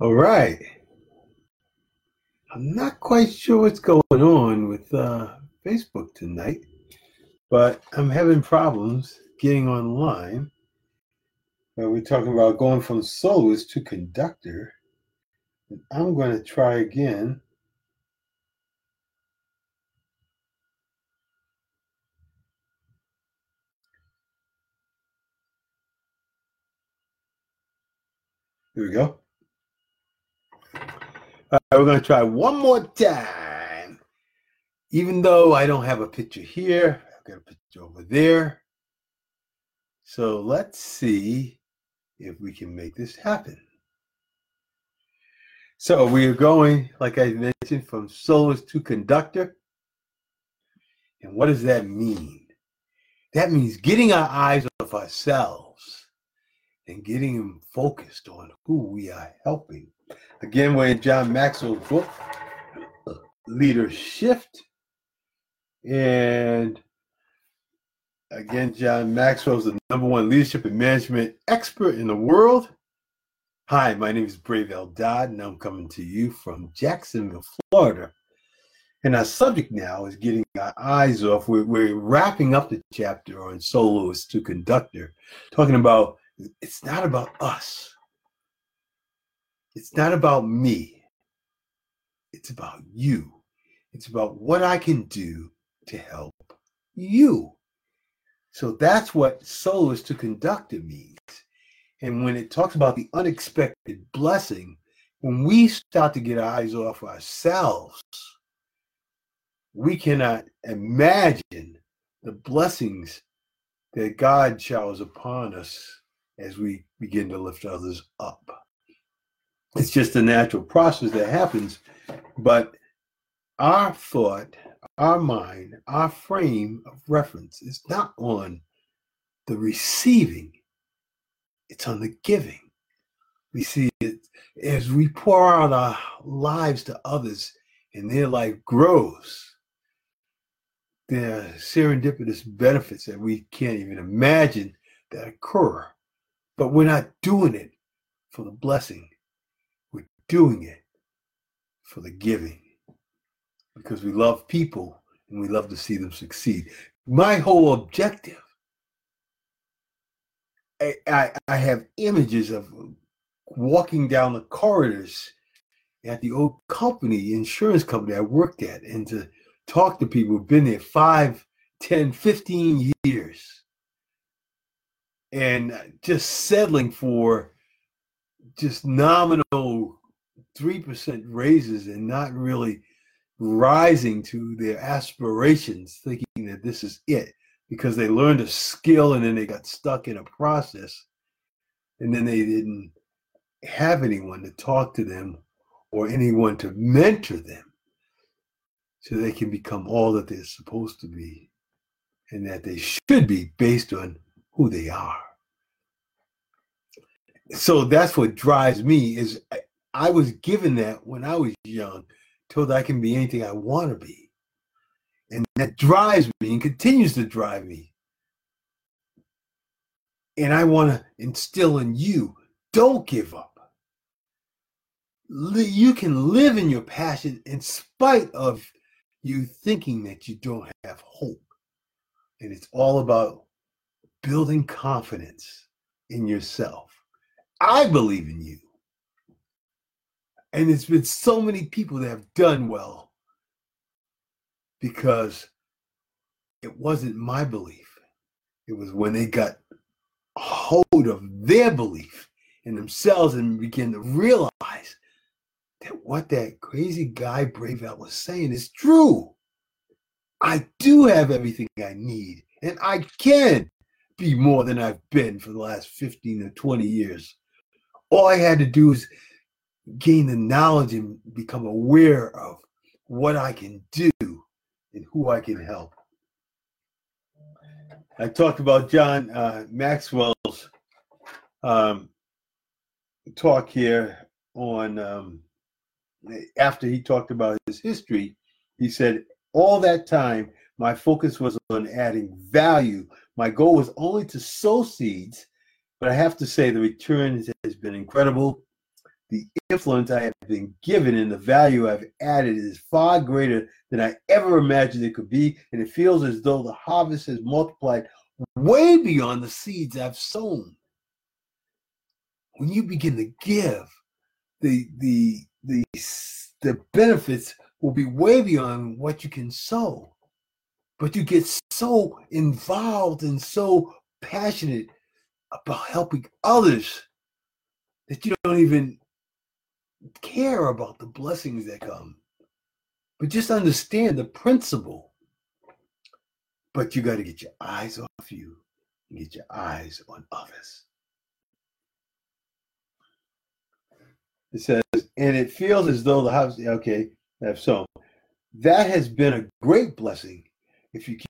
All right. I'm not quite sure what's going on with uh, Facebook tonight, but I'm having problems getting online. Uh, we're talking about going from soloist to conductor. And I'm going to try again. Here we go. All right, we're going to try one more time. Even though I don't have a picture here, I've got a picture over there. So let's see if we can make this happen. So we are going, like I mentioned, from soloist to conductor. And what does that mean? That means getting our eyes off ourselves and getting them focused on who we are helping. Again, we're in John Maxwell's book, Leadershift. And again, John Maxwell is the number one leadership and management expert in the world. Hi, my name is Brave L. Dodd, and I'm coming to you from Jacksonville, Florida. And our subject now is getting our eyes off. We're, we're wrapping up the chapter on soloist to conductor, talking about it's not about us. It's not about me. It's about you. It's about what I can do to help you. So that's what soloist to conductor means. And when it talks about the unexpected blessing, when we start to get our eyes off ourselves, we cannot imagine the blessings that God showers upon us as we begin to lift others up. It's just a natural process that happens, but our thought, our mind, our frame of reference is not on the receiving, it's on the giving. We see it as we pour out our lives to others and their life grows. There are serendipitous benefits that we can't even imagine that occur, but we're not doing it for the blessing. Doing it for the giving because we love people and we love to see them succeed. My whole objective I, I, I have images of walking down the corridors at the old company, insurance company I worked at, and to talk to people who've been there five, 10, 15 years, and just settling for just nominal 3% raises and not really rising to their aspirations, thinking that this is it because they learned a skill and then they got stuck in a process and then they didn't have anyone to talk to them or anyone to mentor them so they can become all that they're supposed to be and that they should be based on who they are. So that's what drives me is i was given that when i was young told i can be anything i want to be and that drives me and continues to drive me. And I want to instill in you don't give up. You can live in your passion in spite of you thinking that you don't have hope. And it's all about building confidence in yourself. I believe in you. And it's been so many people that have done well because it wasn't my belief. It was when they got hold of their belief in themselves and began to realize that what that crazy guy Bravel was saying is true. I do have everything I need, and I can be more than I've been for the last 15 or 20 years. All I had to do is gain the knowledge and become aware of what I can do and who I can help. I talked about John uh, Maxwell's um, talk here on um, after he talked about his history. He said, All that time, my focus was on adding value. My goal was only to sow seeds, but I have to say the return has been incredible. The influence I have been given and the value I've added is far greater than I ever imagined it could be, and it feels as though the harvest has multiplied way beyond the seeds I've sown. When you begin to give, the the the the benefits will be way beyond what you can sow. But you get so involved and so passionate about helping others that you don't even care about the blessings that come. But just understand the principle. But you got to get your eyes off you and get your eyes on others. It says, and it feels as though the house, okay, that's so. That has been a great blessing if you keep,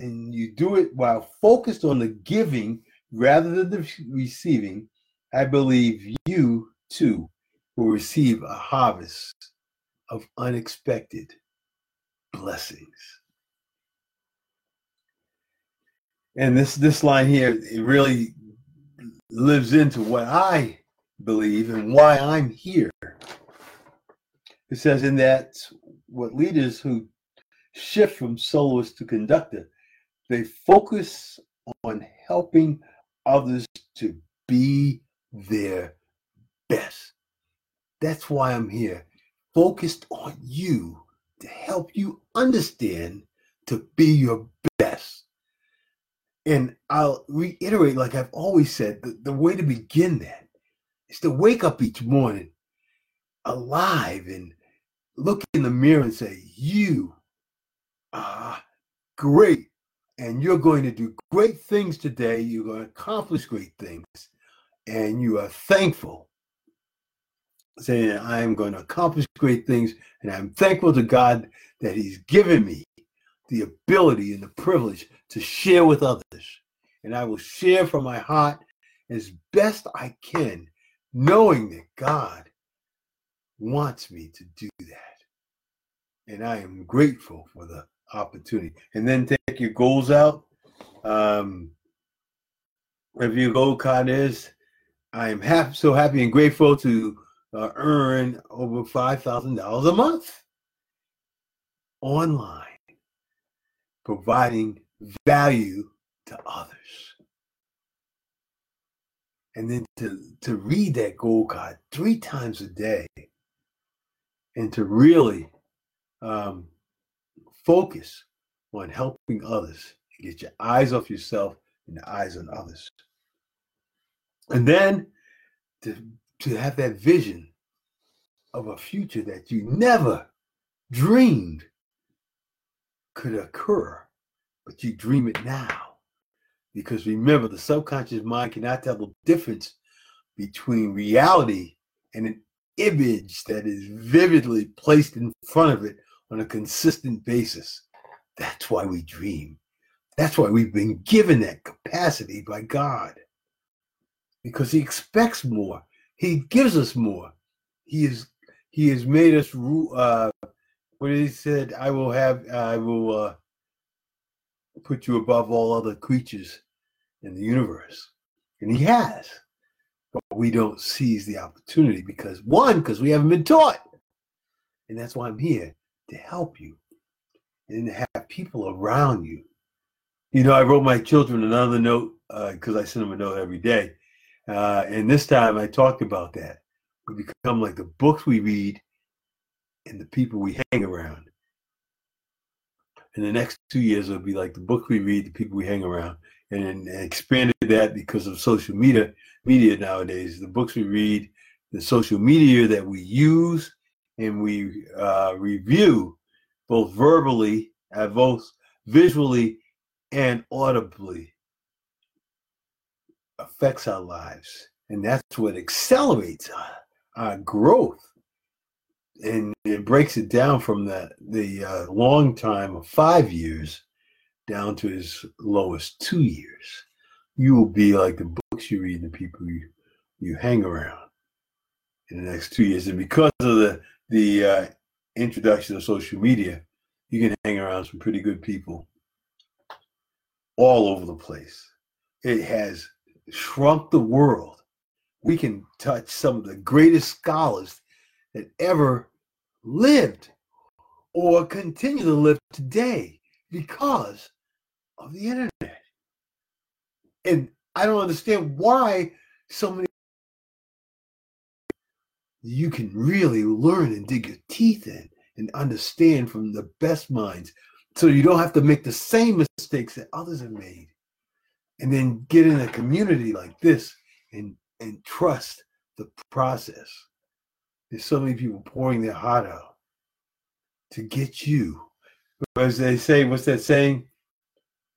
and you do it while focused on the giving rather than the receiving. I believe you too will receive a harvest of unexpected blessings. And this this line here it really lives into what I believe and why I'm here. It says in that what leaders who shift from soloist to conductor, they focus on helping others to be their best. That's why I'm here, focused on you to help you understand to be your best. And I'll reiterate, like I've always said, the, the way to begin that is to wake up each morning alive and look in the mirror and say, You are great. And you're going to do great things today. You're going to accomplish great things. And you are thankful saying I am going to accomplish great things, and I'm thankful to God that He's given me the ability and the privilege to share with others. And I will share from my heart as best I can, knowing that God wants me to do that. And I am grateful for the opportunity. And then take your goals out. Um, if your goal card is, I am happy, so happy and grateful to uh, earn over $5,000 a month online, providing value to others. And then to, to read that goal card three times a day and to really um, focus on helping others and get your eyes off yourself and eyes on others. And then to to have that vision of a future that you never dreamed could occur, but you dream it now. Because remember, the subconscious mind cannot tell the difference between reality and an image that is vividly placed in front of it on a consistent basis. That's why we dream. That's why we've been given that capacity by God. Because He expects more. He gives us more. He is He has made us uh what he said, I will have I will uh put you above all other creatures in the universe. And he has. But we don't seize the opportunity because one, because we haven't been taught. And that's why I'm here to help you and to have people around you. You know, I wrote my children another note because uh, I send them a note every day. Uh, and this time I talked about that. We become like the books we read and the people we hang around. In the next two years, it'll be like the book we read, the people we hang around, and, and expanded that because of social media. Media nowadays, the books we read, the social media that we use, and we uh, review, both verbally, both visually, and audibly affects our lives. And that's what accelerates our, our growth. And it breaks it down from the, the uh, long time of five years down to as low as two years. You will be like the books you read the people you, you hang around in the next two years. And because of the, the uh, introduction of social media, you can hang around some pretty good people all over the place. It has shrunk the world, we can touch some of the greatest scholars that ever lived or continue to live today because of the internet. And I don't understand why so many you can really learn and dig your teeth in and understand from the best minds so you don't have to make the same mistakes that others have made and then get in a community like this and and trust the process. There's so many people pouring their heart out to get you. As they say? What's that saying?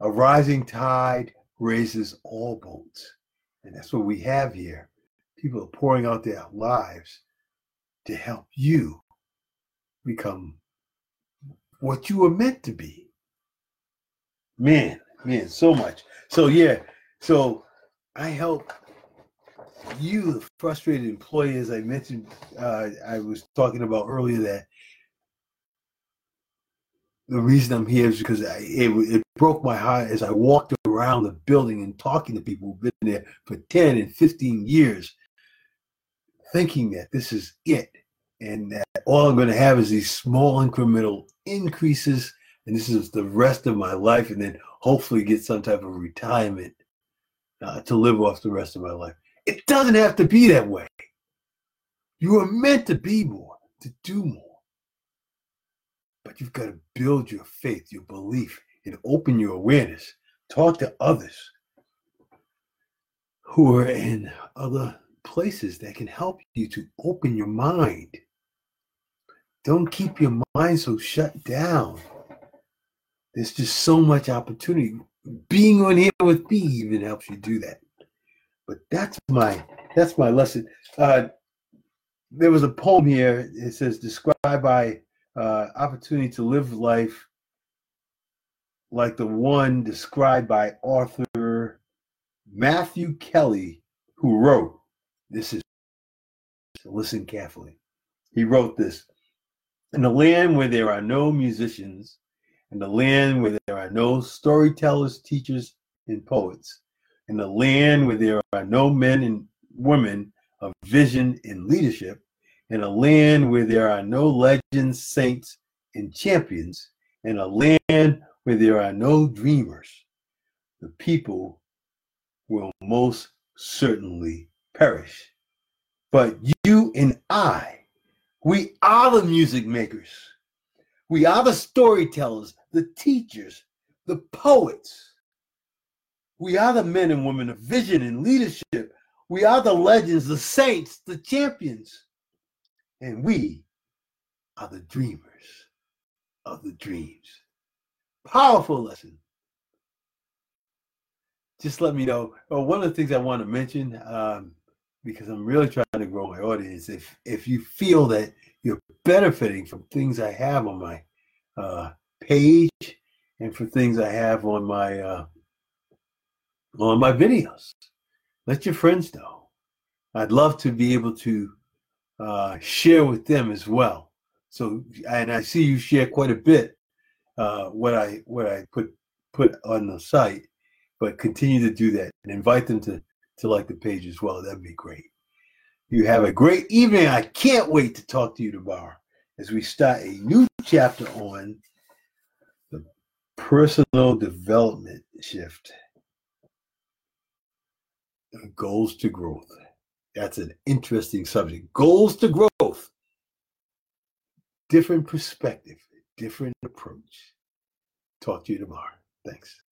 A rising tide raises all boats. And that's what we have here. People are pouring out their lives to help you become what you were meant to be. Man, man, so much. So yeah, so I help you, the frustrated employee, as I mentioned, uh, I was talking about earlier that the reason I'm here is because I, it, it broke my heart as I walked around the building and talking to people who've been there for 10 and 15 years, thinking that this is it and that all I'm going to have is these small incremental increases, and this is the rest of my life, and then hopefully get some type of retirement uh, to live off the rest of my life. It doesn't have to be that way. You are meant to be more, to do more. But you've got to build your faith, your belief, and open your awareness. Talk to others who are in other places that can help you to open your mind don't keep your mind so shut down. There's just so much opportunity. Being on here with me even helps you do that. But that's my that's my lesson. Uh, there was a poem here. It says, "Describe by uh, opportunity to live life like the one described by author Matthew Kelly, who wrote this is listen carefully. He wrote this in a land where there are no musicians, in the land where there are no storytellers, teachers, and poets, in the land where there are no men and women of vision and leadership, in a land where there are no legends, saints, and champions, in a land where there are no dreamers, the people will most certainly perish. But you and I, we are the music makers. We are the storytellers, the teachers, the poets. We are the men and women of vision and leadership. We are the legends, the saints, the champions. And we are the dreamers of the dreams. Powerful lesson. Just let me know. Oh, one of the things I want to mention, um, because I'm really trying to grow my audience. If if you feel that you're benefiting from things I have on my uh, page and for things I have on my uh, on my videos, let your friends know. I'd love to be able to uh, share with them as well. So, and I see you share quite a bit uh, what I what I put put on the site, but continue to do that and invite them to to like the page as well. That'd be great. You have a great evening. I can't wait to talk to you tomorrow as we start a new chapter on personal development shift. Goals to growth. That's an interesting subject. Goals to growth. Different perspective, different approach. Talk to you tomorrow. Thanks.